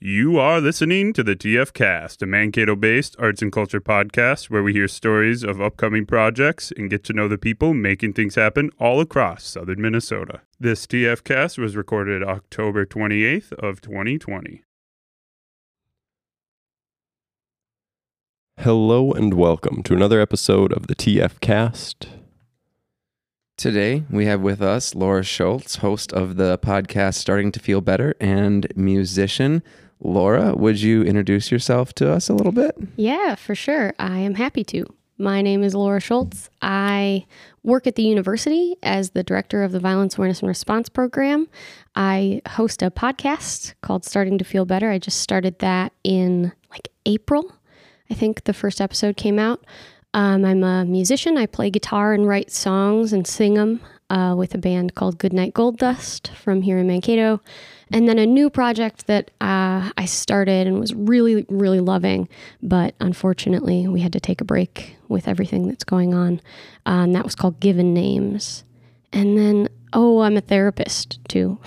You are listening to the TF Cast, a Mankato based arts and culture podcast where we hear stories of upcoming projects and get to know the people making things happen all across southern Minnesota. This TF Cast was recorded October 28th of 2020. Hello and welcome to another episode of the TF Cast. Today, we have with us Laura Schultz, host of the podcast Starting to Feel Better and musician. Laura, would you introduce yourself to us a little bit? Yeah, for sure. I am happy to. My name is Laura Schultz. I work at the university as the director of the Violence Awareness and Response Program. I host a podcast called Starting to Feel Better. I just started that in like April. I think the first episode came out. Um, I'm a musician. I play guitar and write songs and sing them uh, with a band called Good Night Gold Dust from here in Mankato. And then a new project that uh, I started and was really, really loving. But unfortunately, we had to take a break with everything that's going on. Uh, and that was called Given Names. And then, oh, I'm a therapist too.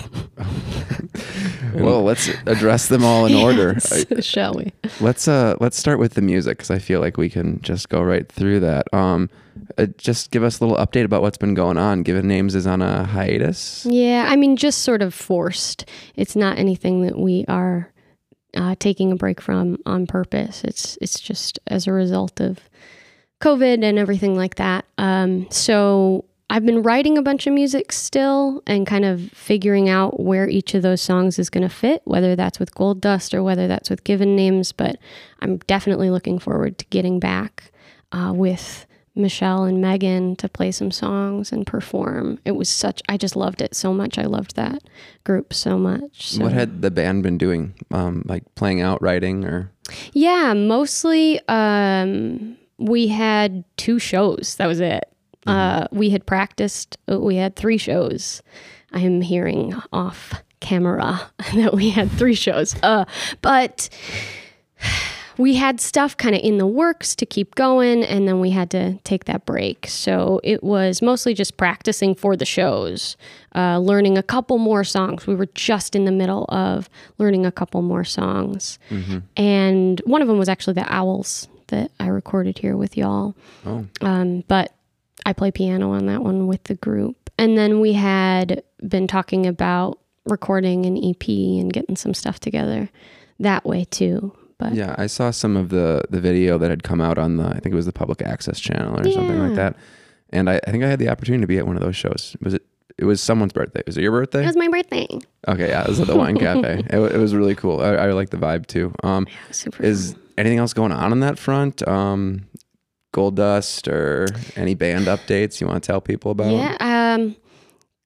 well, let's address them all in order. Yes, shall we? Let's uh let's start with the music because I feel like we can just go right through that. Um, uh, just give us a little update about what's been going on. Given Names is on a hiatus. Yeah, I mean, just sort of forced. It's not anything that we are uh, taking a break from on purpose. It's it's just as a result of COVID and everything like that. Um, so I've been writing a bunch of music still and kind of figuring out where each of those songs is going to fit, whether that's with Gold Dust or whether that's with Given Names. But I'm definitely looking forward to getting back uh, with Michelle and Megan to play some songs and perform. It was such, I just loved it so much. I loved that group so much. So. What had the band been doing? Um, like playing out, writing, or? Yeah, mostly um, we had two shows. That was it. Uh, we had practiced, uh, we had three shows. I am hearing off camera that we had three shows. Uh, but we had stuff kind of in the works to keep going, and then we had to take that break. So it was mostly just practicing for the shows, uh, learning a couple more songs. We were just in the middle of learning a couple more songs. And one of them was actually the Owls that I recorded here with y'all. Oh, Um, but I play piano on that one with the group. And then we had been talking about recording an EP and getting some stuff together that way too. But yeah. I saw some of the the video that had come out on the I think it was the public access channel or something like that. And I, I think I had the opportunity to be at one of those shows. Was it? It was someone's birthday. Was it your birthday? it was my birthday. Okay, yeah, it was at the Wine Cafe. It, it was really cool. I, I like the vibe too. Um, Super. is fun. anything else going on on that front? Um, Gold Dust or any band updates you want to tell people about? Yeah. Um,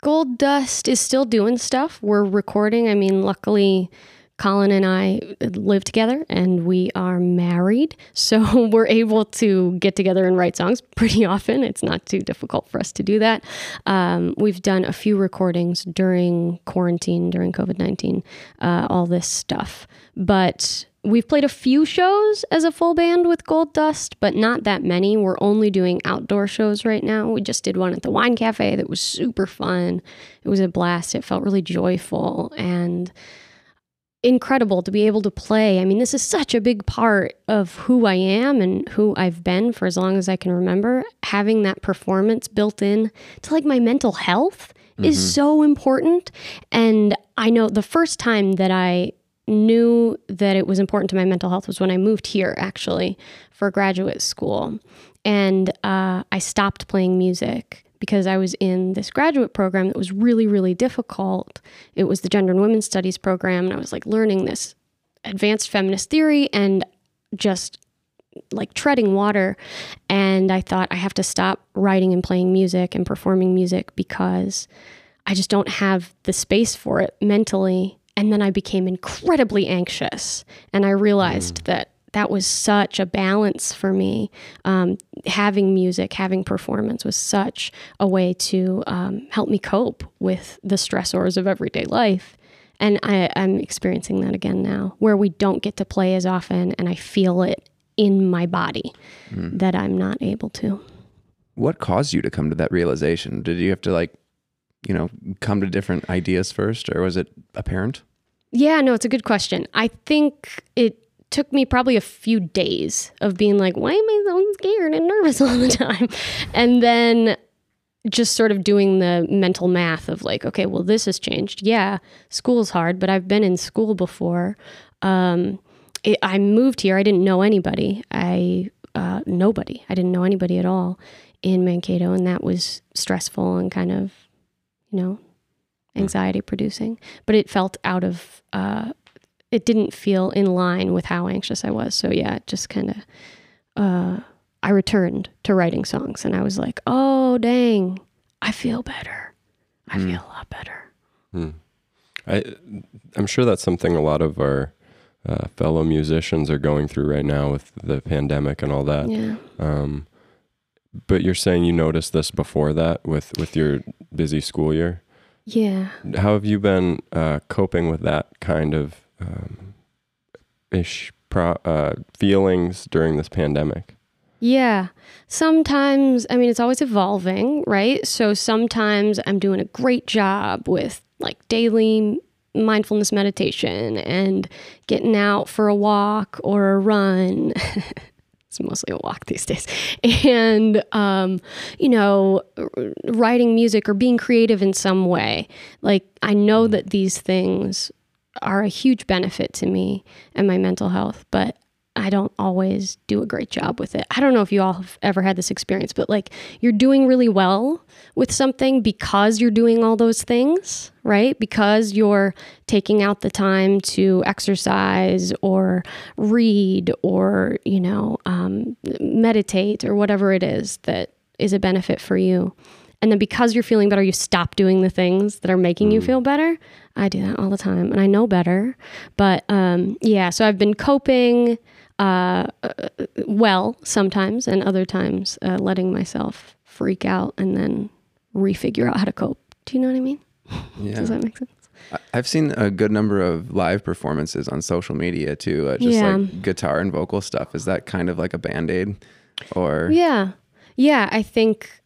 Gold Dust is still doing stuff. We're recording. I mean, luckily, Colin and I live together and we are married. So we're able to get together and write songs pretty often. It's not too difficult for us to do that. Um, we've done a few recordings during quarantine, during COVID 19, uh, all this stuff. But we've played a few shows as a full band with Gold Dust, but not that many. We're only doing outdoor shows right now. We just did one at the Wine Cafe that was super fun. It was a blast. It felt really joyful and incredible to be able to play. I mean, this is such a big part of who I am and who I've been for as long as I can remember. Having that performance built in to like my mental health is so important. And I know the first time that I knew that it was important to my mental health was when I moved here actually for graduate school. And uh, I stopped playing music because I was in this graduate program that was really, really difficult. It was the Gender and Women's Studies program, and I was like learning this advanced feminist theory and just like treading water. And I thought I have to stop writing and playing music and performing music because I just don't have the space for it mentally. And then I became incredibly anxious. And I realized mm. that that was such a balance for me. Um, having music, having performance was such a way to um, help me cope with the stressors of everyday life. And I, I'm experiencing that again now, where we don't get to play as often, and I feel it in my body that I'm not able to. What caused you to come to that realization? Did you have to like, you know, come to different ideas first, or was it apparent? Yeah, no, it's a good question. I think it took me probably a few days of being like, why am I so scared and nervous all the time? And then just sort of doing the mental math of like, okay, well, this has changed. Yeah, school's hard, but I've been in school before. Um, it, I moved here. I didn't know anybody. I uh, nobody. I didn't know anybody at all in Mankato, and that was stressful and kind of, you know, anxiety producing. But it felt out of. Uh, it didn't feel in line with how anxious I was. So yeah, it just kind of. Uh, I returned to writing songs, and I was like, oh dang, I feel better. I feel a lot better. I, I'm sure that's something a lot of our uh, fellow musicians are going through right now with the pandemic and all that. Yeah. Um, but you're saying you noticed this before that with with your busy school year. Yeah. How have you been uh, coping with that kind of um, ish pro- uh, feelings during this pandemic? Yeah. Sometimes, I mean, it's always evolving, right? So sometimes I'm doing a great job with like daily mindfulness meditation and getting out for a walk or a run. it's mostly a walk these days. And, um, you know, writing music or being creative in some way. Like, I know that these things are a huge benefit to me and my mental health, but I don't always do a great job with it. I don't know if you all have ever had this experience, but like you're doing really well with something because you're doing all those things, right? Because you're taking out the time to exercise or read or, you know, um, meditate or whatever it is that is a benefit for you. And then because you're feeling better, you stop doing the things that are making you feel better. I do that all the time and I know better. But um, yeah, so I've been coping uh, uh, well sometimes and other times uh, letting myself freak out and then refigure out how to cope. Do you know what I mean? Yeah. Does that make sense? I've seen a good number of live performances on social media too, uh, just Yeah. like guitar and vocal stuff. Is that kind of like a band aid? Or Yeah. Yeah. I think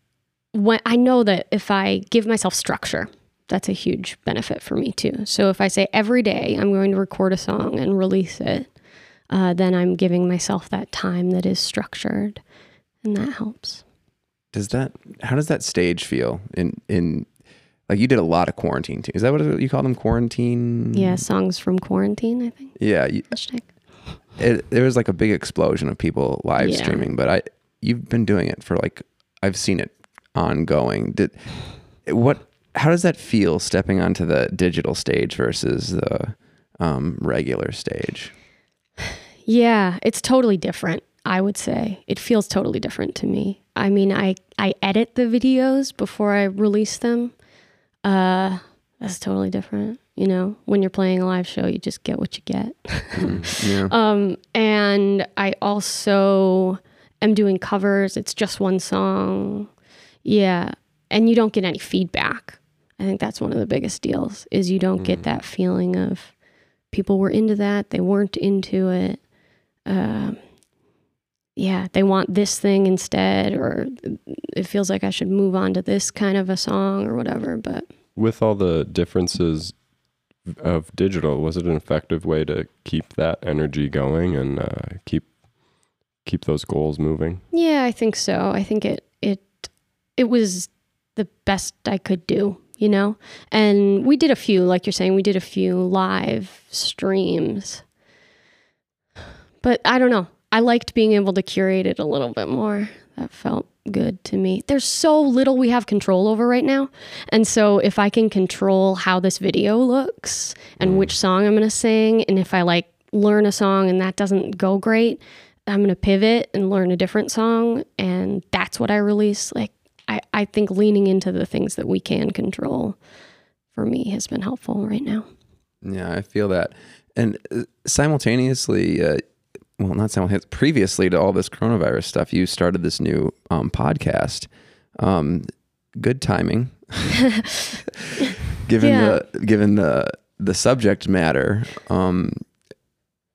when I know that if I give myself structure, that's a huge benefit for me too. So if I say every day I'm going to record a song and release it, uh, then I'm giving myself that time that is structured, and that helps. does that? How does that stage feel in in? Like you did a lot of quarantine too. Is that what you call them? Quarantine. Yeah, songs from quarantine. I think. Yeah. You, Hashtag. it, there was like a big explosion of people live Yeah. streaming, but I you've been doing it for like I've seen it ongoing. Did what? How does that feel stepping onto the digital stage versus the um, regular stage? Yeah, it's totally different. I would say it feels totally different to me. I mean, I I edit the videos before I release them. Uh, that's totally different. You know, when you're playing a live show, you just get what you get. Yeah. um, and I also am doing covers. It's just one song. Yeah, and you don't get any feedback. I think that's one of the biggest deals is you don't get that feeling of people were into that, they weren't into it. Um, yeah, they want this thing instead, or it feels like I should move on to this kind of a song or whatever. But With all the differences of digital, was it an effective way to keep that energy going and uh, keep keep those goals moving? Yeah, I think so. I think it it it was the best I could do, you know. And we did a few, like you're saying, we did a few live streams. But I don't know. I liked being able to curate it a little bit more. That felt good to me. There's so little we have control over right now. And so if I can control how this video looks and which song I'm going to sing and if I like learn a song and that doesn't go great, I'm going to pivot and learn a different song and that's what I release. Like I I think leaning into the things that we can control for me has been helpful right now. Yeah, I feel that. And uh, simultaneously, uh, well, not simultaneously, previously to all this coronavirus stuff, you started this new um, podcast. Um, good timing, given Yeah. the given the the subject matter. Um,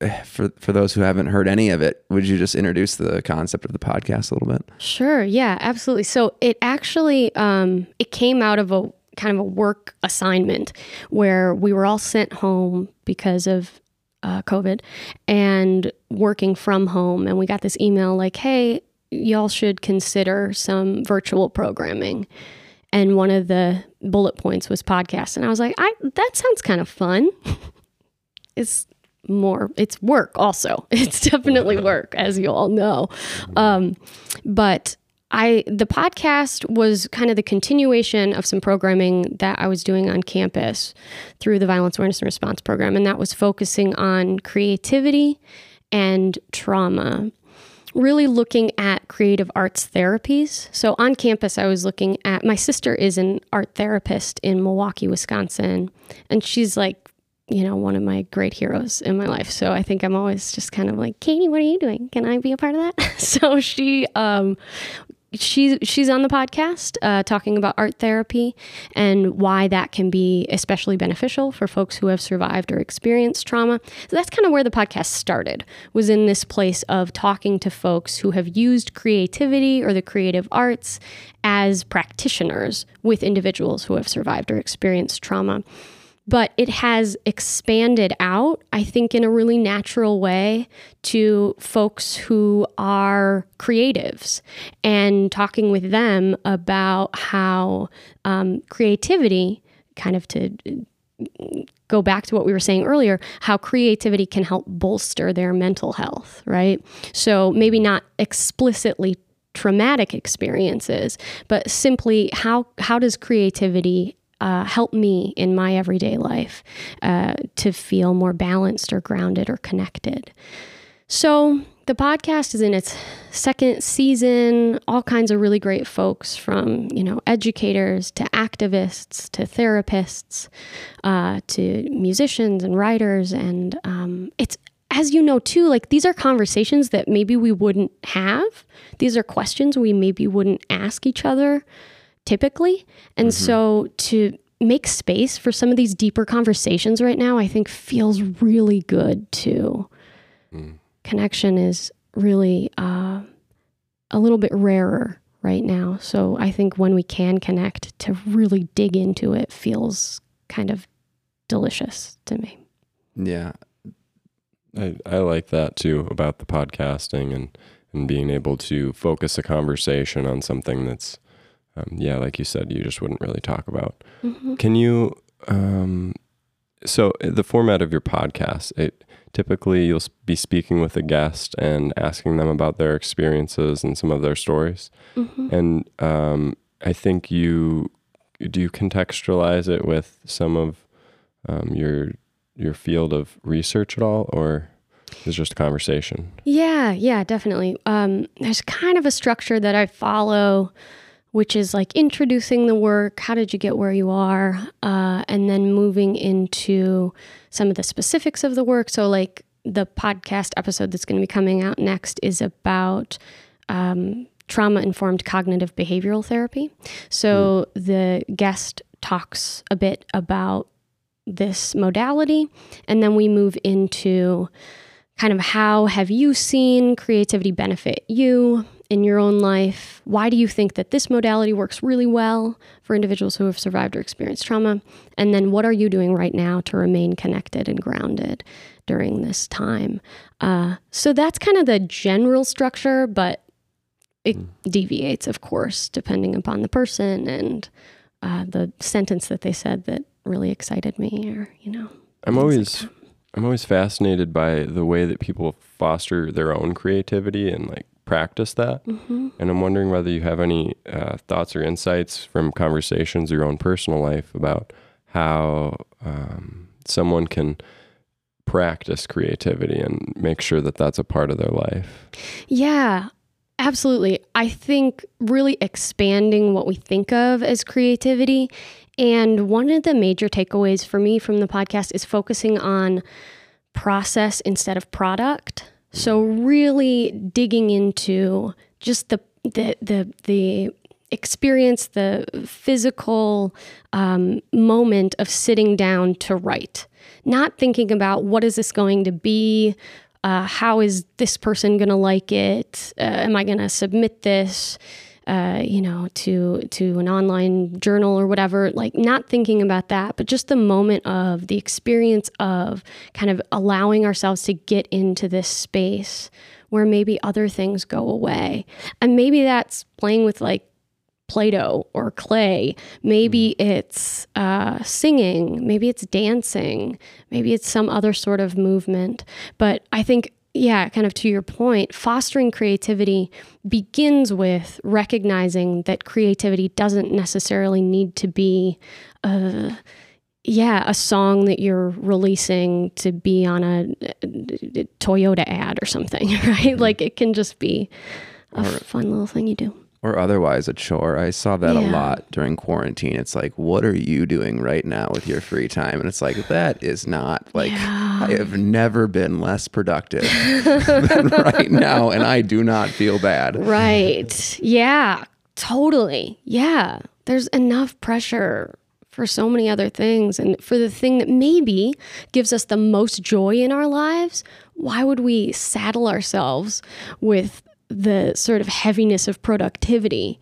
for for those who haven't heard any of it, would you just introduce the concept of the podcast a little bit? Sure. Yeah, absolutely. So it actually um, it came out of a kind of a work assignment where we were all sent home because of uh, COVID and working from home. And we got this email like, hey, y'all should consider some virtual programming. And one of the bullet points was podcast. And I was like, I, that sounds kind of fun. it's more, it's work also. It's definitely work, as you all know. Um, but I the podcast was kind of the continuation of some programming that I was doing on campus through the violence awareness and response program and that was focusing on creativity and trauma really looking at creative arts therapies. So on campus I was looking at my sister is an art therapist in Milwaukee, Wisconsin, and she's like you know, one of my great heroes in my life. So I think I'm always just kind of like, Katie, what are you doing? Can I be a part of that? so she um, she's she's on the podcast uh, talking about art therapy and why that can be especially beneficial for folks who have survived or experienced trauma. So that's kind of where the podcast started. Was in this place of talking to folks who have used creativity or the creative arts as practitioners with individuals who have survived or experienced trauma but it has expanded out, I think, in a really natural way to folks who are creatives and talking with them about how um, creativity, kind of to go back to what we were saying earlier, how creativity can help bolster their mental health, right? So maybe not explicitly traumatic experiences, but simply how how does creativity uh, help me in my everyday life uh, to feel more balanced or grounded or connected. So, the podcast is in its second season. All kinds of really great folks from, you know, educators to activists to therapists uh, to musicians and writers. And um, it's, as you know, too, like these are conversations that maybe we wouldn't have. These are questions we maybe wouldn't ask each other typically. And mm-hmm. so to make space for some of these deeper conversations right now, I think feels really good too. Mm. Connection is really uh, a little bit rarer right now. So I think when we can connect to really dig into it feels kind of delicious to me. Yeah. I, I like that too about the podcasting and, and being able to focus a conversation on something that's um, yeah, like you said, you just wouldn't really talk about. Mm-hmm. Can you? Um, so uh, the format of your podcast, it typically you'll be speaking with a guest and asking them about their experiences and some of their stories, mm-hmm. and um, I think you do you contextualize it with some of um, your your field of research at all, or is just a conversation? Yeah, yeah, definitely. Um, there's kind of a structure that I follow which is like introducing the work, how did you get where you are, uh, and then moving into some of the specifics of the work. So, like the podcast episode that's going to be coming out next is about um, trauma informed cognitive behavioral therapy. So, mm. the guest talks a bit about this modality, and then we move into kind of how have you seen creativity benefit you in your own life? Why do you think that this modality works really well for individuals who have survived or experienced trauma? And then what are you doing right now to remain connected and grounded during this time? Uh, so that's kind of the general structure, but it mm. deviates, of course, depending upon the person and uh, the sentence that they said that really excited me, or you know. I'm always. Like I'm always fascinated by the way that people foster their own creativity and like practice that. Mm-hmm. And I'm wondering whether you have any uh, thoughts or insights from conversations or your own personal life about how um, someone can practice creativity and make sure that that's a part of their life. Yeah. Absolutely. I think really expanding what we think of as creativity. And one of the major takeaways for me from the podcast is focusing on process instead of product. So really digging into just the the the the experience, the physical um, moment of sitting down to write, not thinking about what is this going to be, uh, how is this person going to like it, uh, am I going to submit this. Uh, you know, to to an online journal or whatever. Like not thinking about that, but just the moment of the experience of kind of allowing ourselves to get into this space where maybe other things go away, and maybe that's playing with like Play-Doh or clay. Maybe it's uh, singing. Maybe it's dancing. Maybe it's some other sort of movement. But I think, yeah, kind of to your point, fostering creativity begins with recognizing that creativity doesn't necessarily need to be. Uh, yeah, a song that you're releasing to be on a, a Toyota ad or something, right? Like it can just be a fun little thing you do or otherwise a chore. I saw that a lot during quarantine. It's like, what are you doing right now with your free time? And it's like, that is not like, I have never been less productive than right now. And I do not feel bad. Right. Yeah, totally. Yeah. There's enough pressure for so many other things. And for the thing that maybe gives us the most joy in our lives, why would we saddle ourselves with the sort of heaviness of productivity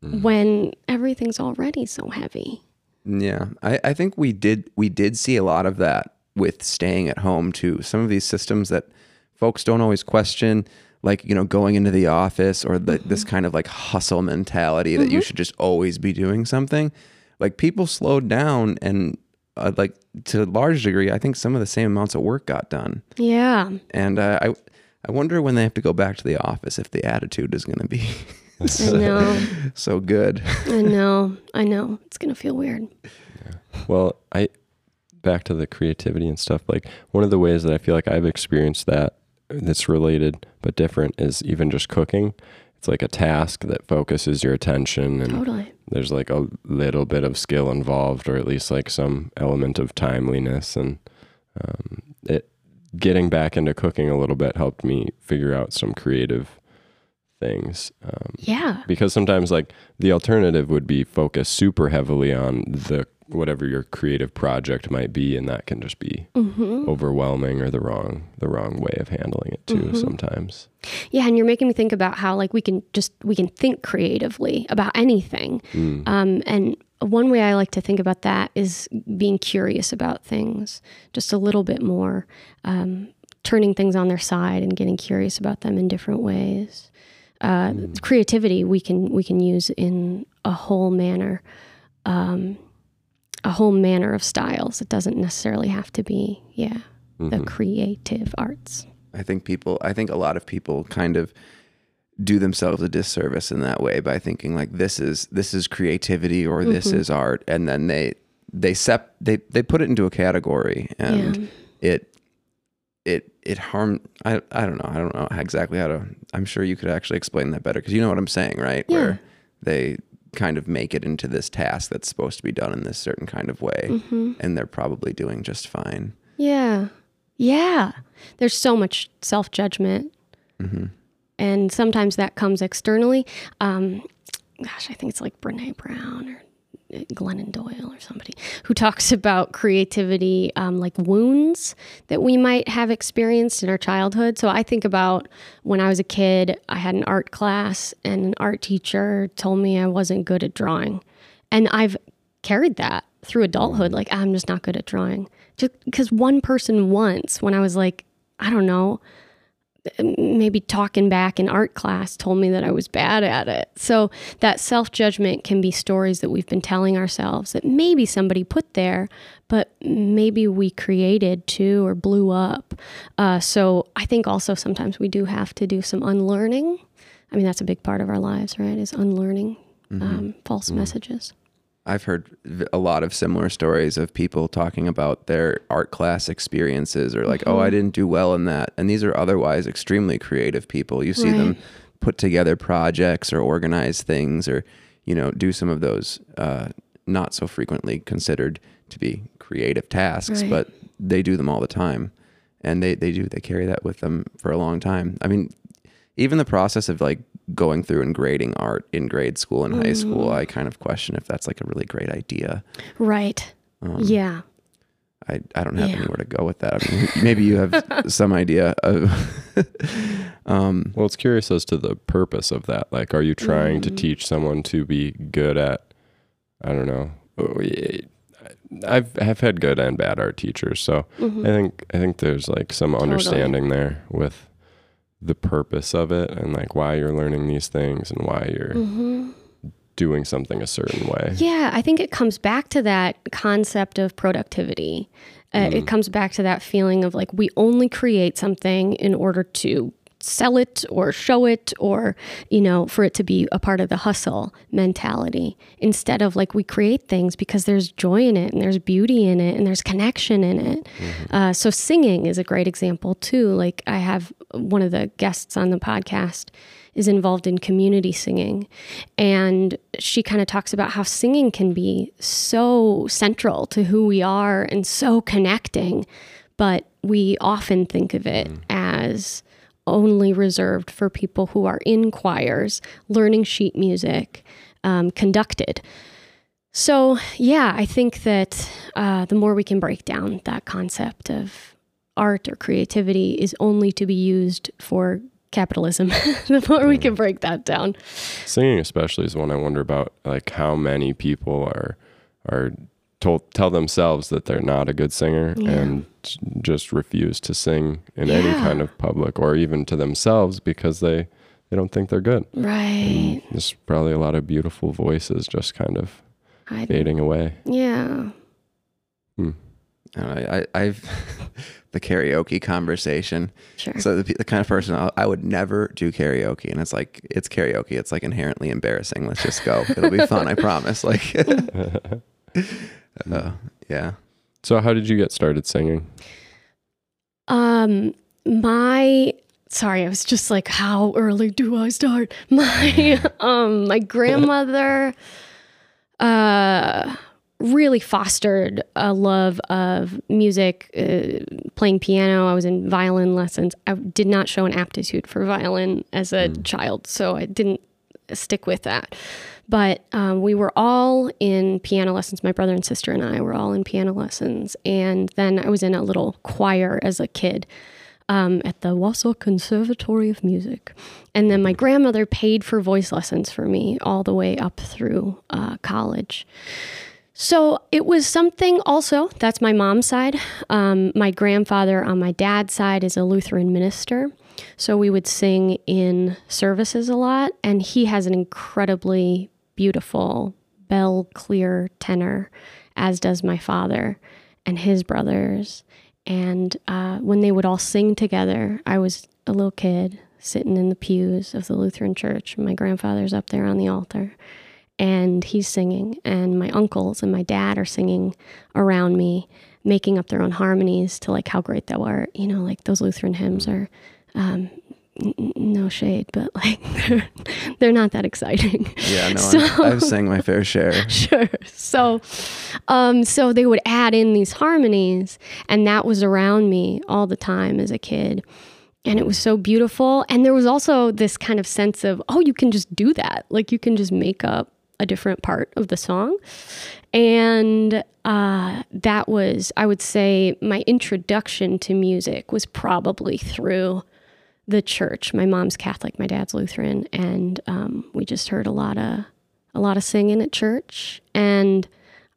when everything's already so heavy? Yeah. I, I think we did we did see a lot of that with staying at home too. Some of these systems that folks don't always question, like, you know, going into the office or the, this kind of like hustle mentality that you should just always be doing something. Like people slowed down and uh, like to a large degree, I think some of the same amounts of work got done. Yeah. And uh, I I wonder when they have to go back to the office if the attitude is going to be I know. so good. I know. I know. It's going to feel weird. Well, I back to the creativity and stuff. Like one of the ways that I feel like I've experienced that that's related but different is even just cooking. It's like a task that focuses your attention and Totally. there's like a little bit of skill involved or at least like some element of timeliness and um, it getting back into cooking a little bit helped me figure out some creative things um, Yeah. because sometimes like the alternative would be focus super heavily on the whatever your creative project might be and that can just be Mm-hmm. overwhelming or the wrong the wrong way of handling it too sometimes Yeah, and you're making me think about how like we can just we can think creatively about anything. Um, and one way I like to think about that is being curious about things just a little bit more, um, turning things on their side and getting curious about them in different ways. Uh, Creativity we can we can use in a whole manner, um, a whole manner of styles. It doesn't necessarily have to be yeah the mm-hmm. creative arts. I think people, I think a lot of people kind of do themselves a disservice in that way by thinking like this is this is creativity or this mm-hmm. is art, and then they they sep they they put it into a category and it it it harm. I I don't know. I don't know exactly how to. I'm sure you could actually explain that better because you know what I'm saying, right? Yeah. Where they kind of make it into this task that's supposed to be done in this certain kind of way, Mm-hmm. and they're probably doing just fine. Yeah. Yeah. There's so much self judgment. And sometimes that comes externally. Um, gosh, I think it's like Brene Brown or Glennon Doyle or somebody who talks about creativity um, like wounds that we might have experienced in our childhood. So I think about when I was a kid, I had an art class, and an art teacher told me I wasn't good at drawing. And I've carried that through adulthood. Like, I'm just not good at drawing. Just because one person once, when I was like, I don't know, maybe talking back in art class told me that I was bad at it. So that self judgment can be stories that we've been telling ourselves that maybe somebody put there, but maybe we created too or blew up. Uh, so I think also sometimes we do have to do some unlearning. I mean, that's a big part of our lives, right? Is unlearning um, false messages. I've heard a lot of similar stories of people talking about their art class experiences or like, oh, I didn't do well in that. And these are otherwise extremely creative people. You see them put together projects or organize things or, you know, do some of those uh, not so frequently considered to be creative tasks, Right. but they do them all the time. And they, they do, they carry that with them for a long time. I mean, even the process of like going through and grading art in grade school and high school, I kind of question if that's like a really great idea. Right. yeah. I, I don't have Yeah. anywhere to go with that. I mean, maybe you have some idea of um, Well, it's curious as to the purpose of that. Like, are you trying to Mm. teach someone to be good at, I don't know. Oh, yeah, I've have had good and bad art teachers, so Mhm. I think I think there's like some Totally. understanding there with the purpose of it and like why you're learning these things and why you're Mhm. doing something a certain way. Yeah, I think it comes back to that concept of productivity. Uh, It comes back to that feeling of like we only create something in order to sell it or show it or, you know, for it to be a part of the hustle mentality instead of like we create things because there's joy in it and there's beauty in it and there's connection in it. Uh, so singing is a great example too. Like I have one of the guests on the podcast is involved in community singing. And she kind of talks about how singing can be so central to who we are and so connecting, but we often think of it as only reserved for people who are in choirs, learning sheet music, um, conducted. So, yeah, I think that uh, the more we can break down that concept of art or creativity is only to be used for capitalism, the more we can break that down. Singing especially is one I wonder about like how many people are are told tell themselves that they're not a good singer Yeah. and just refuse to sing in any kind of public or even to themselves because they they don't think they're good. Right. There's probably a lot of beautiful voices just kind of I, fading away. yeah. Hmm. I, I, I've the karaoke conversation. Sure. So the, the kind of person I, I would never do karaoke, and it's like it's karaoke. It's like inherently embarrassing. Let's just go. It'll be fun. I promise. Like, uh, yeah. So how did you get started singing? Um, my sorry, I was just like, how early do I start? My um, my grandmother, uh, really fostered a love of music, uh, playing piano. I was in violin lessons. I did not show an aptitude for violin as a child, so I didn't stick with that. But um, we were all in piano lessons. My brother and sister and I were all in piano lessons. And then I was in a little choir as a kid um, at the Wausau Conservatory of Music. And then my grandmother paid for voice lessons for me all the way up through uh, college. So it was something also, that's my mom's side. Um, my grandfather on my dad's side is a Lutheran minister. So we would sing in services a lot. And he has an incredibly beautiful, bell clear tenor, as does my father and his brothers. And uh, when they would all sing together, I was a little kid sitting in the pews of the Lutheran church. My grandfather's up there on the altar and he's singing, and my uncles and my dad are singing around me, making up their own harmonies to like how great thou art. You know, like those Lutheran hymns are. Um, no shade, but like they're, they're not that exciting. Yeah, no, So- I'm, I've sang my fair share. sure. So, um, so they would add in these harmonies, and that was around me all the time as a kid. And it was so beautiful. And there was also this kind of sense of, oh, you can just do that. Like you can just make up a different part of the song. And uh, that was, I would say, my introduction to music was probably through the church. My mom's Catholic, my dad's Lutheran, and um, we just heard a lot of a lot of singing at church, and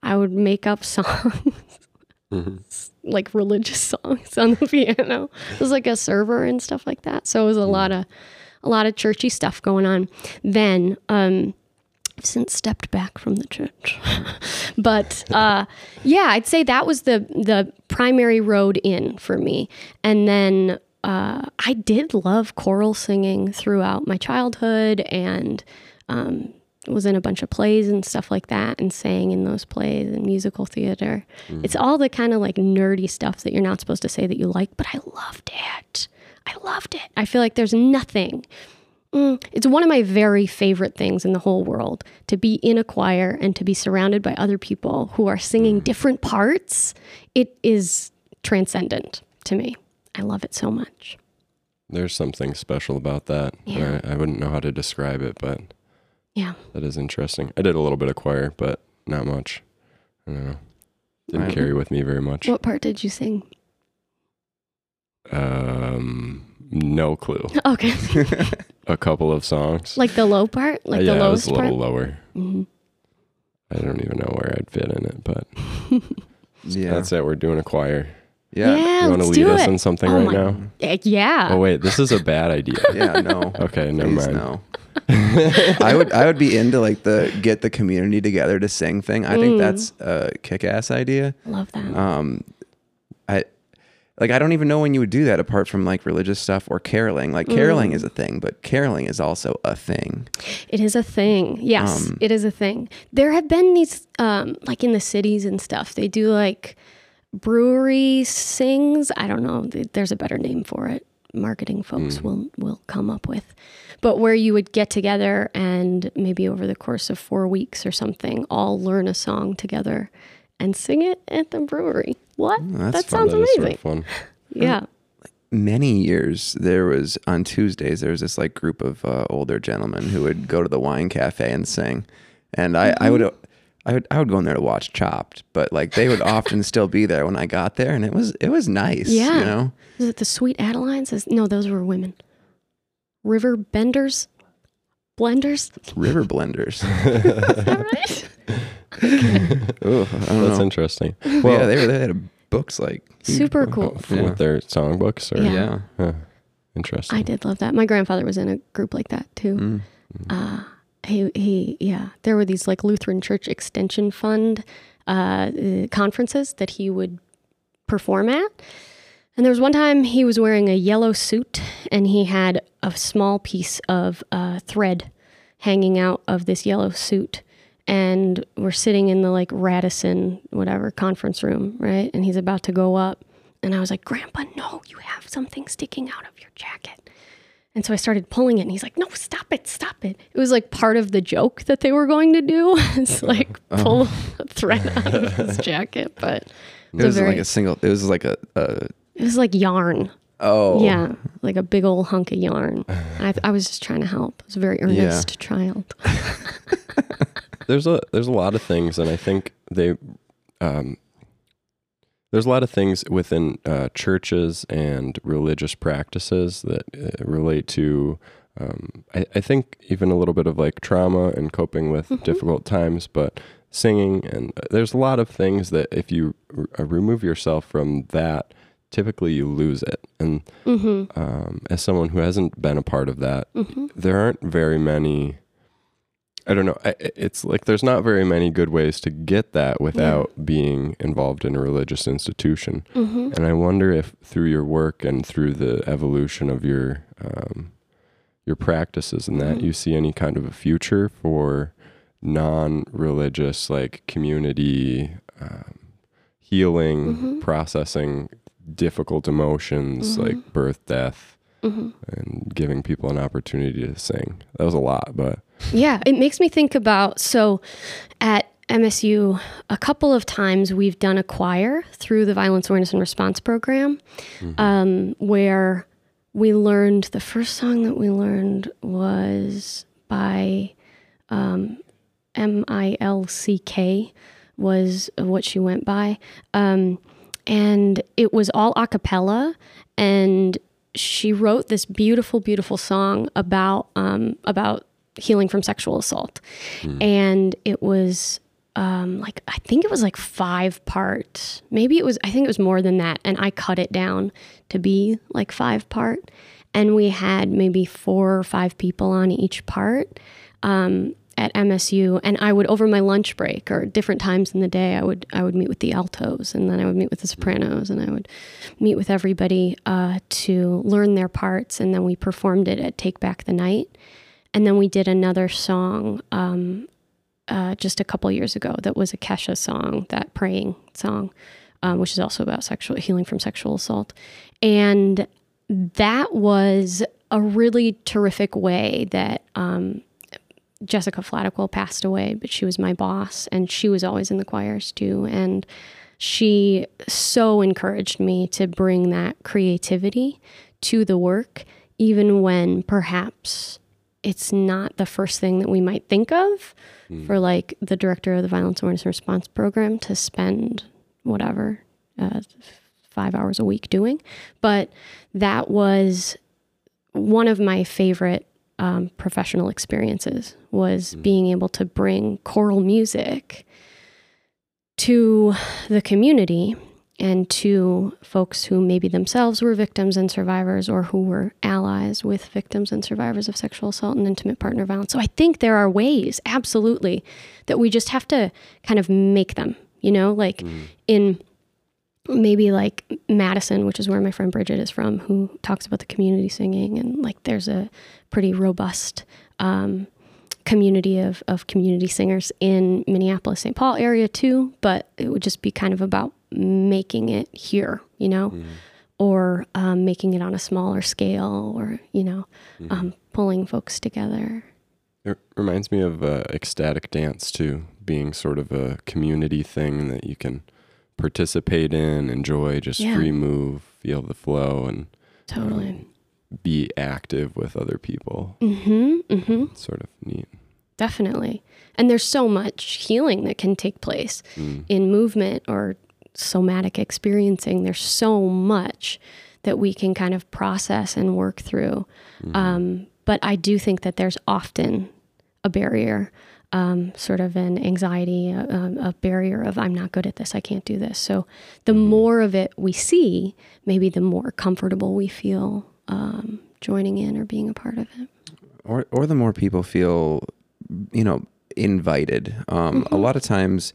I would make up songs, like religious songs on the piano. It was like a server and stuff like that. So it was a lot of a lot of churchy stuff going on. Then um, I've since stepped back from the church, but uh, yeah, I'd say that was the the primary road in for me, and then. Uh, I did love choral singing throughout my childhood and um, was in a bunch of plays and stuff like that and sang in those plays and musical theater. It's all the kind of like nerdy stuff that you're not supposed to say that you like, but I loved it. I loved it. I feel like there's nothing. Mm, it's one of my very favorite things in the whole world to be in a choir and to be surrounded by other people who are singing different parts. It is transcendent to me. I love it so much. There's something special about that. Yeah. I, I wouldn't know how to describe it, but Yeah. that is interesting. I did a little bit of choir, but not much. I don't know. Didn't Right. carry with me very much. What part did you sing? Um, no clue. Okay. A couple of songs. like the low part, like yeah, the it was lowest a part. little lower. Mhm. I don't even know where I'd fit in it, but Yeah. that's it. We're doing a choir. Yeah. Yeah, you want to lead us it. in something Oh right my- now? Eh, yeah. Oh wait, this is a bad idea. Yeah, no. Okay, never Please, mind. no. I would I would be into like the get the community together to sing thing. I think Mm. that's a kick ass idea. Love that. Um I like I don't even know when you would do that apart from like religious stuff or caroling. Like caroling Mm. is a thing, but caroling is also a thing. It is a thing. Yes, Um, it is a thing. There have been these, um, like in the cities and stuff, they do like brewery sings. I don't know. There's a better name for it. Marketing folks mm. will will come up with, but where you would get together and maybe over the course of four weeks or something, all learn a song together and sing it at the brewery. What? Mm, that's that sounds That is sort of fun. Yeah. Many years there was on Tuesdays there was this like group of uh, older gentlemen who would go to the wine cafe and sing. And I, I would mm-hmm. I would I would go in there to watch Chopped, but like they would often still be there when I got there and it was it was nice, Yeah. you know. Is it the Sweet Adelines? Is, no, those were women. River benders, blenders. River blenders. Is that right? Ugh, I don't That's know. interesting. yeah, Well, they were they had books like Super cool. Yeah. with their songbooks, or Yeah. Yeah. Huh. interesting. I did love that. My grandfather was in a group like that too. Mm. Uh, he he yeah. There were these like Lutheran Church Extension Fund uh, uh, conferences that he would perform at. And there was one time he was wearing a yellow suit and he had a small piece of uh, thread hanging out of this yellow suit. And we're sitting in the like Radisson, whatever, conference room, right? And he's about to go up. And I was like, Grandpa, no, you have something sticking out of your jacket. And so I started pulling it, and he's like, "No, stop it, stop it." It was like part of the joke that they were going to do. it's like pull a thread out of his jacket, but It was very, like a single it was like a, a it was like yarn. oh Yeah, like a big old hunk of yarn. I, I was just trying to help. I was a very earnest child. there's a there's a lot of things, and I think they um, there's a lot of things within uh, churches and religious practices that uh, relate to. Um, I, I think even a little bit of like trauma and coping with Mhm. difficult times, but singing and uh, there's a lot of things that if you r- uh, remove yourself from that, typically you lose it. And Mm-hmm. um, as someone who hasn't been a part of that, Mm-hmm. there aren't very many i don't know I- it's like there's not very many good ways to get that without being involved in a religious institution Mm-hmm. and i wonder if through your work and through the evolution of your um, your practices and that Mhm. you see any kind of a future for non-religious like community um, healing Mhm. processing difficult emotions like birth death Mm-hmm. and giving people an opportunity to sing. That was a lot, but Yeah, it makes me think about so at MSU, a couple of times we've done a choir through the Violence Awareness and Response Program, um, where we learned the first song that we learned was by um, M I L C K, was what she went by. Um, and it was all a cappella and she wrote this beautiful beautiful song about um, about healing from sexual assault. And it was um, like i think it was like five part. Maybe it was i think it was more than that and i cut it down to be like five part. And we had maybe four or five people on each part. Um, at MSU, and I would over my lunch break or different times in the day, I would I would meet with the altos, and then I would meet with the sopranos, and I would meet with everybody uh, to learn their parts, and then we performed it at Take Back the Night, and then we did another song um, uh, just a couple years ago that was a Kesha song, that praying song, um, which is also about sexual healing from sexual assault, and that was a really terrific way that um, Jessica Flatequal passed away, but she was my boss and she was always in the choirs too. And she so encouraged me to bring that creativity to the work, even when perhaps it's not the first thing that we might think of for like the director of the Violence Awareness Response Program to spend whatever, uh, five hours a week doing. But that was one of my favorite um, professional experiences was being able to bring choral music to the community and to folks who maybe themselves were victims and survivors or who were allies with victims and survivors of sexual assault and intimate partner violence. So I think there are ways, absolutely, that we just have to kind of make them, you know, like in maybe like Madison, which is where my friend Bridget is from, who talks about the community singing. And like there's a pretty robust um, community of, of community singers in Minneapolis, St. Paul area too. But it would just be kind of about making it here, you know, or um, making it on a smaller scale or, you know, um, pulling folks together. It reminds me of uh, ecstatic dance too, being sort of a community thing that you can participate in, enjoy, just Yeah. free move, feel the flow, and Totally. um, be active with other people. Mm-hmm. Mm-hmm. Sort of neat. Definitely. And there's so much healing that can take place Mm. in movement or somatic experiencing. There's so much that we can kind of process and work through. Um, but I do think that there's often a barrier, um, sort of an anxiety, a, um, a barrier of, I'm not good at this, I can't do this. So the more of it we see, maybe the more comfortable we feel um, joining in or being a part of it. or or the more people feel you know invited. Um a lot of times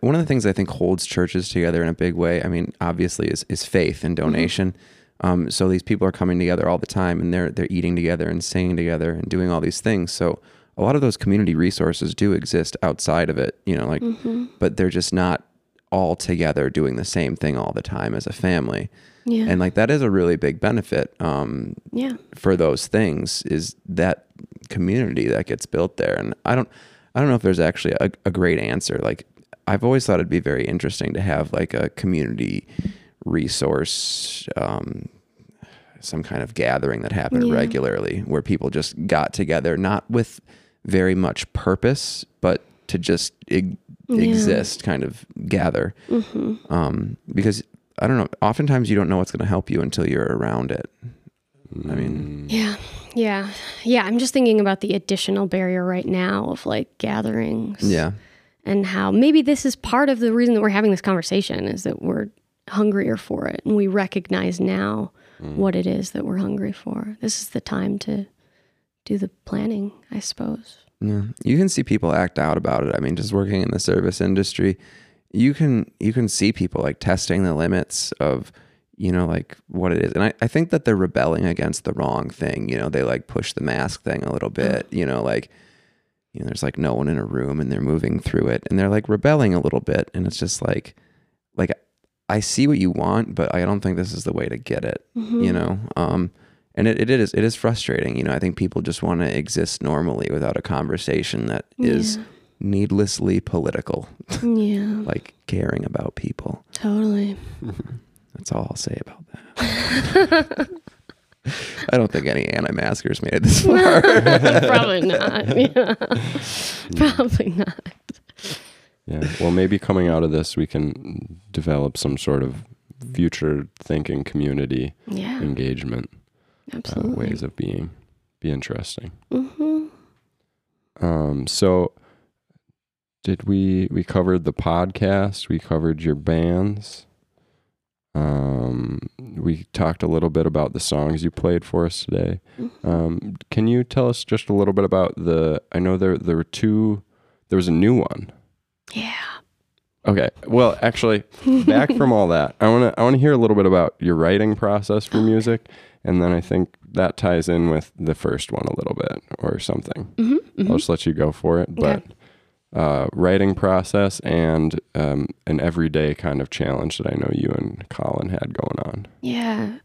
one of the things i think holds churches together in a big way i mean obviously is is faith and donation. Um so these people are coming together all the time and they're they're eating together and singing together and doing all these things. So a lot of those community resources do exist outside of it you know like but they're just not all together doing the same thing all the time as a family Yeah. and like that is a really big benefit um yeah. for those things is that community that gets built there and i don't i don't know if there's actually a, a great answer like i've always thought it'd be very interesting to have like a community resource um some kind of gathering that happened Yeah. regularly where people just got together not with very much purpose but to just Yeah. exist kind of gather hmm um because i don't know oftentimes you don't know what's going to help you until you're around it I mean- Mm. Yeah. Yeah. Yeah. I'm just thinking about the additional barrier right now of like gatherings. yeah And how maybe this is part of the reason that we're having this conversation is that we're hungrier for it and we recognize now what it is that we're hungry for. This is the time to do the planning, I suppose. Yeah, you can see people act out about it. I mean, just working in the service industry, you can you can see people like testing the limits of you know like what it is, and I, I think that they're rebelling against the wrong thing. You know, they like push the mask thing a little bit. You know, like you know, there's like no one in a room and they're moving through it, and they're like rebelling a little bit, and it's just like like I see what you want, but I don't think this is the way to get it. You know, um, and it, it is it is frustrating. You know, I think people just want to exist normally without a conversation that is needlessly political, Yeah. like caring about people. Totally. That's all I'll say about that. I don't think any anti-maskers made it this far. Probably not. Yeah. Probably not. Yeah. Well, maybe coming out of this, we can develop some sort of future thinking community Yeah. engagement uh, Absolutely. ways of being. Be interesting. hmm Um, so did we we covered the podcast, we covered your bands. Um, we talked a little bit about the songs you played for us today. Mm-hmm. Um, can you tell us just a little bit about the I know there there were two there was a new one. Yeah. Okay. Well, actually, back from all that, I want to I want to hear a little bit about your writing process for music, and then I think that ties in with the first one a little bit or something. Mm-hmm. I'll just let you go for it. But uh, writing process and um, an everyday kind of challenge that I know you and Colin had going on. Yeah.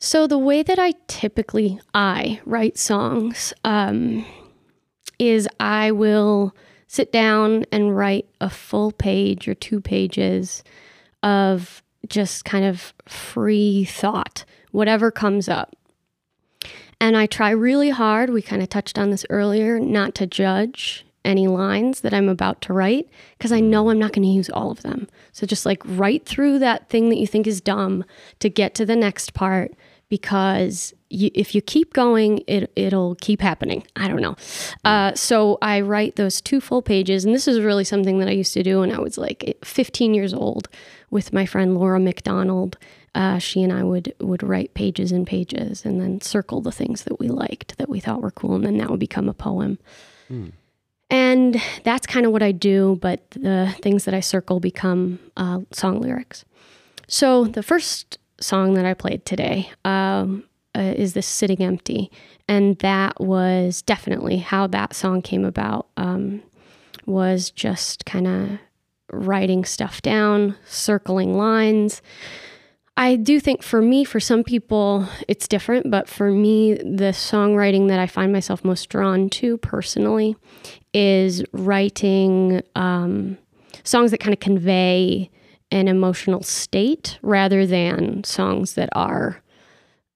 So the way that I typically I write songs um, is I will sit down and write a full page or two pages of just kind of free thought, whatever comes up. And I try really hard, we kind of touched on this earlier, not to judge any lines that I'm about to write because I know I'm not going to use all of them. So just like write through that thing that you think is dumb to get to the next part because you, if you keep going, it, it'll keep happening. I don't know. Uh, so I write those two full pages, and this is really something that I used to do when I was like 15 years old with my friend Laura McDonald. Uh, she and I would would write pages and pages, and then circle the things that we liked that we thought were cool, and then that would become a poem. And that's kind of what I do, but the things that I circle become uh, song lyrics. So the first song that I played today um, uh, is this Sitting Empty. And that was definitely how that song came about, um, was just kind of writing stuff down, circling lines. I do think for me, for some people, it's different, but for me, the songwriting that I find myself most drawn to personally is writing um, songs that kind of convey an emotional state rather than songs that are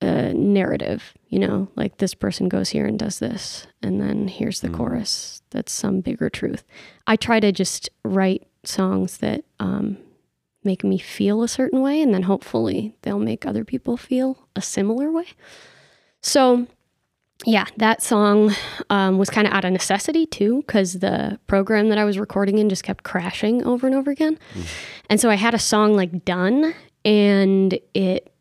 uh, narrative. You know, like this person goes here and does this, and then here's the chorus. That's some bigger truth. I try to just write songs that um, make me feel a certain way, and then hopefully they'll make other people feel a similar way. So, yeah, that song um, was kind of out of necessity too, because the program that I was recording in just kept crashing over and over again. And so I had a song like done, and it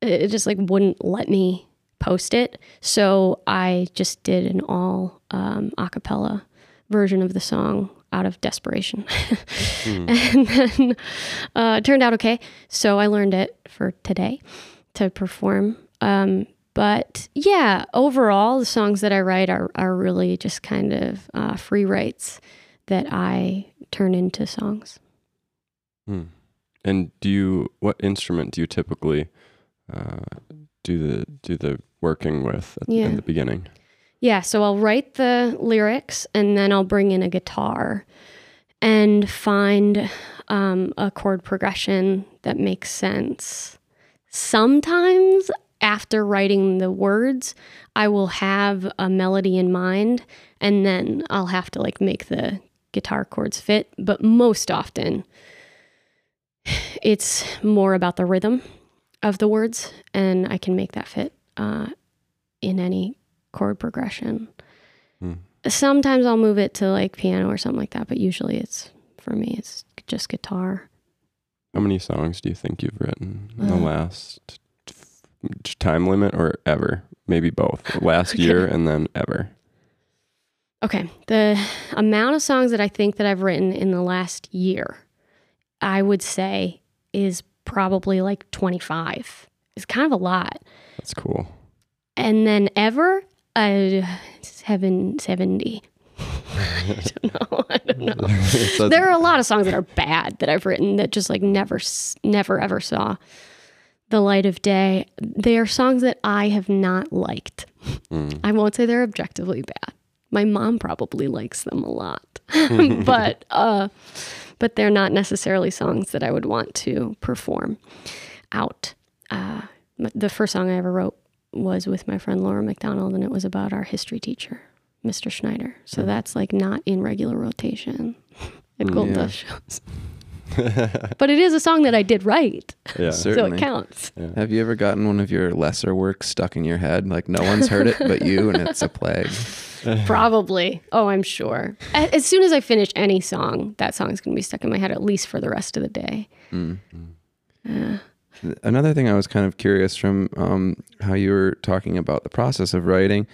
it just like wouldn't let me post it. So I just did an all um, a cappella version of the song out of desperation. and then uh, it turned out okay. So I learned it for today to perform. Um, but yeah, overall, the songs that I write are, are really just kind of uh, free writes that I turn into songs. Hmm. And do you what instrument do you typically uh, do the do the working with at, Yeah. in the beginning? Yeah, so I'll write the lyrics and then I'll bring in a guitar and find um, a chord progression that makes sense. Sometimes after writing the words, I will have a melody in mind and then I'll have to like make the guitar chords fit. But most often, it's more about the rhythm of the words and I can make that fit uh, in any chord progression. Hmm. Sometimes I'll move it to like piano or something like that, but usually it's for me it's just guitar. How many songs do you think you've written in the Uh. last time limit or ever? Maybe both. Last year and then ever. Okay, the amount of songs that I think that I've written in the last year, I would say is probably like 25. It's kind of a lot. That's cool. And then ever, uh, seven, 70. I don't know. I don't know. There are a lot of songs that are bad that I've written that just like never, never ever saw the light of day. They are songs that I have not liked. Mm. I won't say they're objectively bad. My mom probably likes them a lot, but uh, but they're not necessarily songs that I would want to perform out. Uh, the first song I ever wrote was with my friend Laura McDonald, and it was about our history teacher, Mr. Schneider. So hmm. that's like not in regular rotation at hmm, Gold yeah. Dust shows. but it is a song that I did write, yeah. so Certainly. it counts. Have you ever gotten one of your lesser works stuck in your head? Like no one's heard it but you, and it's a plague. Probably. Oh, I'm sure. As soon as I finish any song, that song is going to be stuck in my head at least for the rest of the day. Mm-hmm. Uh, Another thing I was kind of curious from um, how you were talking about the process of writing.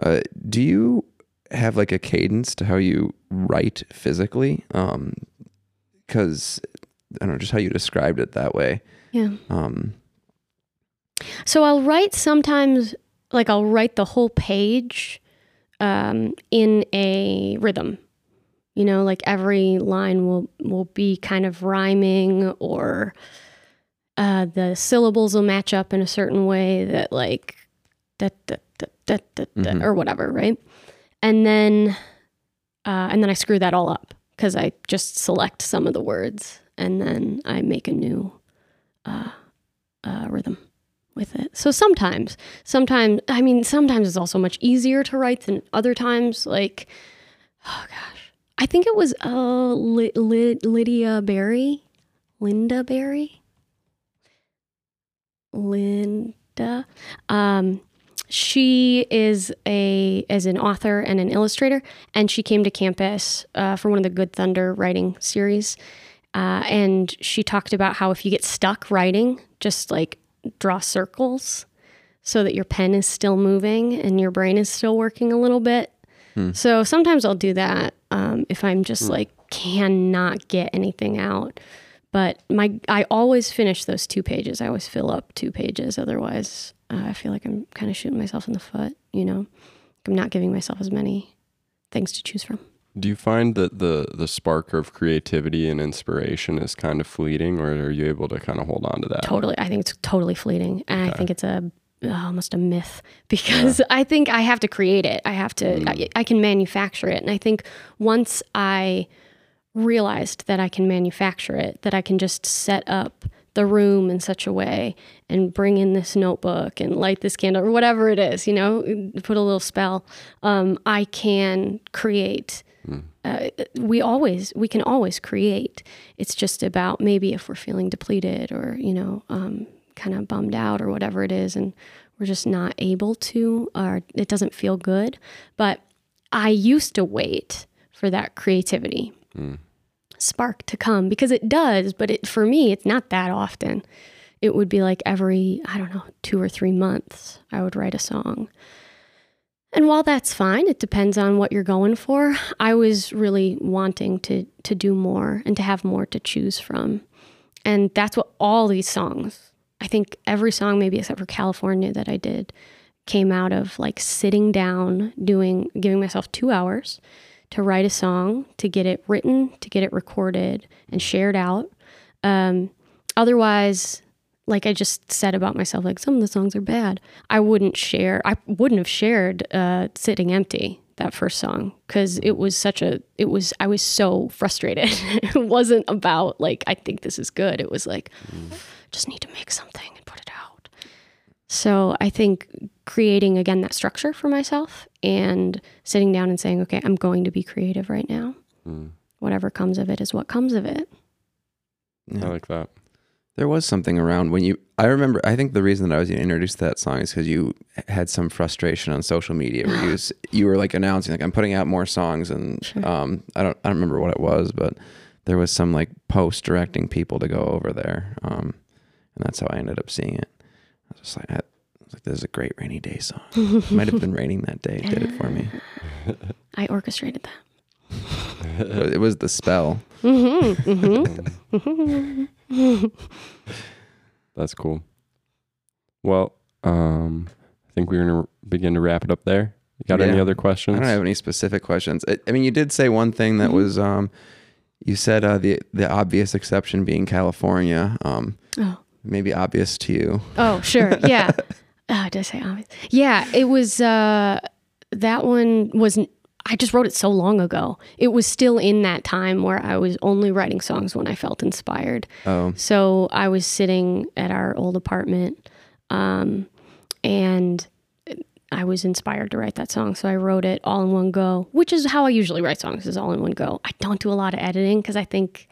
Uh, do you have like a cadence to how you write physically? Because I don't know, just how you described it that way. Yeah. Um, So I'll write sometimes, like I'll write the whole page um, in a rhythm. You know, like every line will will be kind of rhyming, or uh, the syllables will match up in a certain way that like da da da da da, da Mhm. or whatever, right? And then uh, and then I screw that all up because I just select some of the words and then I make a new uh, uh, rhythm with it. So sometimes, sometimes, I mean, sometimes it's also much easier to write than other times. Like, oh gosh, I think it was uh, Li- Li- Lydia Berry, Lynda Barry, Duh. Um, she is a as an author and an illustrator, and she came to campus uh, for one of the Good Thunder writing series. Uh, and she talked about how if you get stuck writing, just like draw circles so that your pen is still moving and your brain is still working a little bit. So sometimes I'll do that um, if I'm just like cannot get anything out. But my I always finish those two pages. I always fill up two pages. Otherwise, uh, I feel like I'm kind of shooting myself in the foot. You know, I'm not giving myself as many things to choose from. Do you find that the the spark of creativity and inspiration is kind of fleeting, or are you able to kind of hold on to that? Totally, I think it's totally fleeting, and I think it's a almost a myth because I think I have to create it. I have to. I, I can manufacture it, and I think once I realized that I can manufacture it, that I can just set up the room in such a way and bring in this notebook and light this candle or whatever it is, you know, put a little spell. Um, I can create. Uh, we always we can always create. It's just about maybe if we're feeling depleted or you know um, kind of bummed out or whatever it is, and we're just not able to, or it doesn't feel good. But I used to wait for that creativity spark to come because it does, but it for me it's not that often. It would be like every, I don't know, 2 or 3 months I would write a song. And while that's fine, it depends on what you're going for. I was really wanting to to do more and to have more to choose from. And that's what all these songs, I think every song maybe except for California that I did came out of like sitting down, doing giving myself 2 hours to write a song, to get it written, to get it recorded and shared out. Um, otherwise, like I just said about myself, like some of the songs are bad. I wouldn't share. I wouldn't have shared uh, "Sitting Empty" that first song because it was such a. It was. I was so frustrated. it wasn't about like I think this is good. It was like just need to make something and put it out. So I think creating again that structure for myself and sitting down and saying, okay, I'm going to be creative right now. Mm. Whatever comes of it is what comes of it. Yeah. I like that. There was something around when you. I remember. I think the reason that I was introduced to that song is because you had some frustration on social media where you was, you were like announcing like I'm putting out more songs and um I don't I don't remember what it was but there was some like post directing people to go over there um and that's how I ended up seeing it. I was just like I, I was like this is a great rainy day song. it might have been raining that day. It did it for me. I orchestrated that. It was the spell. That's cool. Well, um, I think we're gonna begin to wrap it up there. You got any other questions? I don't have any specific questions. I, I mean, you did say one thing that was, um, you said uh, the the obvious exception being California. Um, Oh. Maybe obvious to you. Oh, sure. Yeah. oh, did I say obvious? Yeah, it was uh that one was I just wrote it so long ago. It was still in that time where I was only writing songs when I felt inspired. Oh, So I was sitting at our old apartment um and I was inspired to write that song, so I wrote it all in one go, which is how I usually write songs is all in one go. I don't do a lot of editing because I think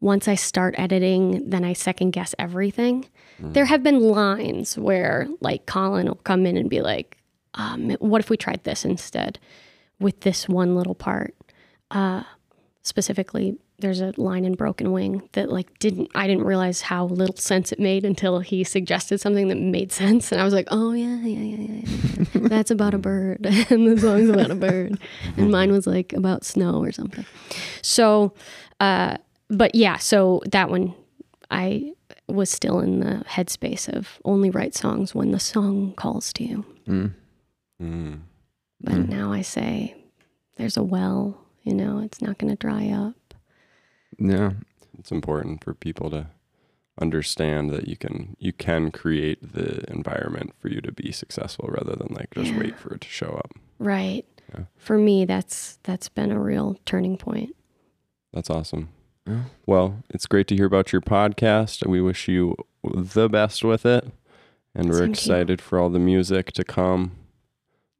once I start editing, then I second guess everything. There have been lines where like Colin will come in and be like, um, "What if we tried this instead with this one little part?" Uh, specifically, there's a line in Broken Wing that like didn't I didn't realize how little sense it made until he suggested something that made sense, and I was like, "Oh yeah, yeah, yeah, yeah, yeah. that's about a bird," and the song's about a bird, and mine was like about snow or something. So, uh, but yeah, so that one I was still in the headspace of only write songs when the song calls to you. mm. Mm. But now I say there's a well, you know, it's not going to dry up. yeah. It's important for people to understand that you can you can create the environment for you to be successful rather than like just Yeah. wait for it to show up. Right. Yeah. For me, that's that's been a real turning point. That's awesome. Yeah. Well, it's great to hear about your podcast. We wish you the best with it. And we're Same to you. excited for all the music to come.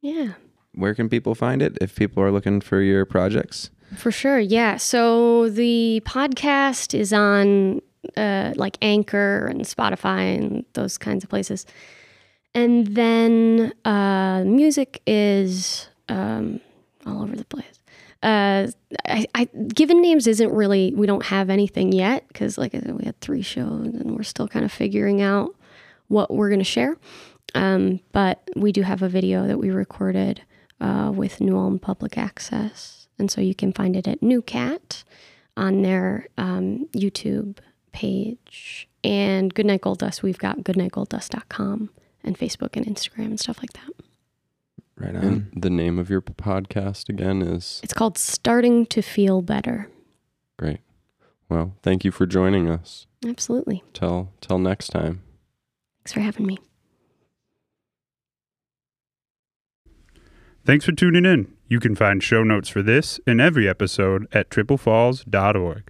Yeah. Where can people find it if people are looking for your projects? For sure. Yeah. So the podcast is on uh, like Anchor and Spotify and those kinds of places. And then uh, music is um, all over the place. Uh, I, I given names isn't really we don't have anything yet because like I said we had three shows and we're still kind of figuring out what we're gonna share. Um, but we do have a video that we recorded uh, with New Ulm Public Access, and so you can find it at NUCAT on their um, YouTube page. And Good Night Gold Dust, we've got goodnightgolddust.com and Facebook and Instagram and stuff like that. Right on. And the name of your podcast again is It's called Starting to Feel Better. great. Well, thank you for joining us. Absolutely. Till till next time. Thanks for having me. Thanks for tuning in. You can find show notes for this and every episode at triplefalls.org.